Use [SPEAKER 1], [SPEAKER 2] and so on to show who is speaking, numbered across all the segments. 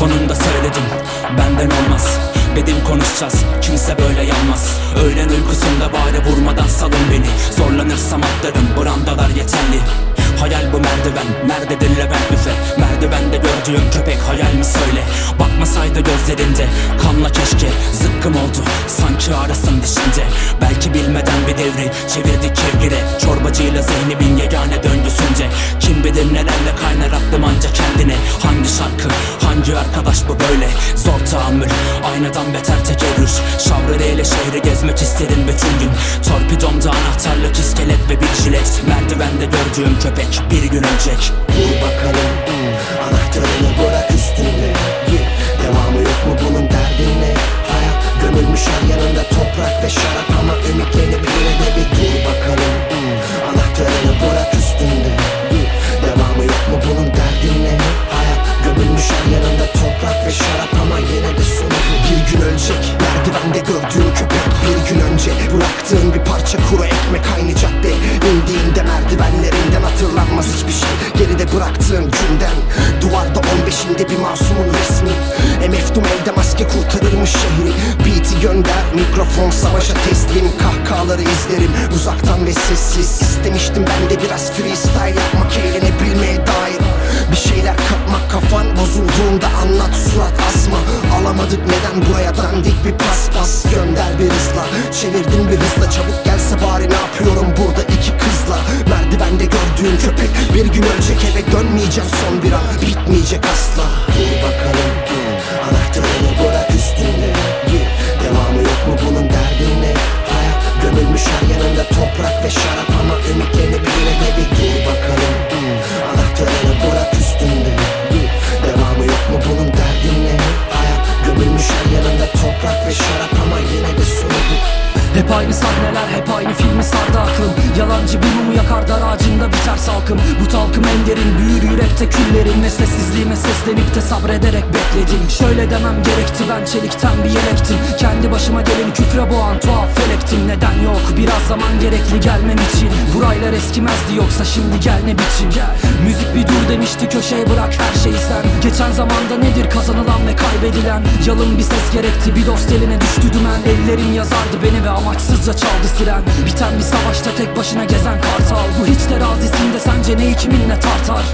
[SPEAKER 1] Sonunda söyledim benden olmaz. Dedim konuşacağız kimse böyle yanmaz. Öğlen uykusunda bari vurmadan salın beni. Zorlanırsam atlarım brandalar yeterli. Hayal bu merdiven Nerededir Levent büfe Merdivende gördüğüm köpek hayal mi söyle? Bakmasaydı gözlerinde Kanla keşke. Zıkkım oldu arasın dişince Belki bilmeden bir devri çevirdik kevgire Çorbacıyla zihnimin yegane döngüsünce Kim bilir nelerle kaynar aklım anca kendine. Hangi şarkı hangi arkadaş bu böyle? Zor tahammül aynadan beter tekerrür Şavreleyle şehri gezmek isterim bütün gün. Torpidomda anahtarlık iskelet ve bir jilet. Merdivende gördüğüm köpek bir gün
[SPEAKER 2] Merdivende gördüğün köpek bir gün önce Bıraktığın bir parça kuru ekmek aynı cadde. İndiğinde merdivenlerinden hatırlanmaz hiçbir şey. Geride bıraktığın günden Duvarda 15'inde bir masumun resmi. Emeftum elde maske kurtarırmış şehri. Beat'i gönder mikrofon savaşa teslim. Kahkahaları izlerim uzaktan ve sessiz. İstemiştim ben de biraz freestyle yapmak eğlenebilmeye dair. Bir şeyler kapmak kafan bozulduğunda anlat Alamadık neden buraya dandik bir paspas Gönder bir hızla. Çevirdim bir hızla Çabuk gelse bari
[SPEAKER 3] Hep aynı sahneler hep aynı filmi sardı aklım. Yalancı bir mumu yakar dar ağacında biter salkım. Bu talkım en derin büyür yürekte küllerin Ve sessizliğime seslenip de sabrederek bekledim. Şöyle demem gerekti ben çelikten bir yelektim. Kendi başıma geleni küfre boğan tuhaf felektim. Neden yok? Biraz zaman gerekli gelmem için. Buraylar eskimezdi yoksa şimdi gel ne biçim? Gel Müzik bir dur demişti köşeye bırak her şeyi sen. Geçen zamanda nedir kazanılan ve kaybedilen? Yalın bir ses gerekti bir dost eline düştü dümen. Ellerim yazardı beni ve amaçsızca çaldı siren. Biten bir savaşta tek başına gezen kartal. Bu hiç terazisinde sence neyi kiminle tartar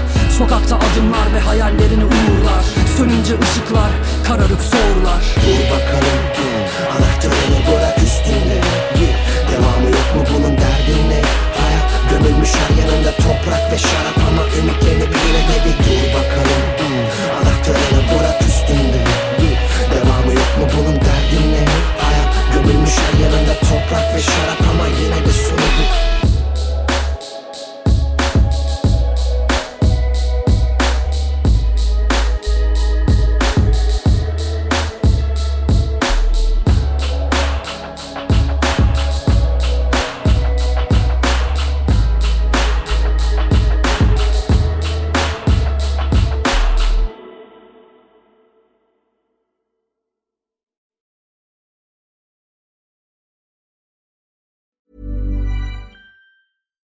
[SPEAKER 3] Sokakta adımlar ve hayallerini uğurlar. Sönünce ışıklar kararıp soğurlar
[SPEAKER 2] Dur bakalım hmm, Anahtarını bırak üstünde. Devamı yok mu bunun derdin ne Hayat gömülmüş her yanında toprak